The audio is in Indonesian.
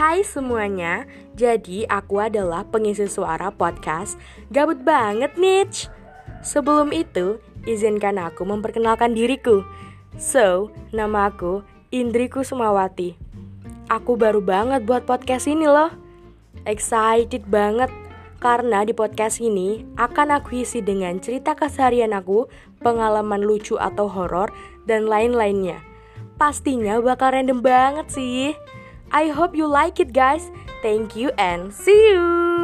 Hai semuanya, jadi aku adalah pengisi suara podcast Gabut banget Nich Sebelum itu, izinkan aku memperkenalkan diriku So, nama aku Indriku Sumawati Aku baru banget buat podcast ini loh Excited banget karena di podcast ini akan aku isi dengan cerita keseharian aku, pengalaman lucu atau horor, dan lain-lainnya. Pastinya bakal random banget sih. I hope you like it guys. Thank you and see you.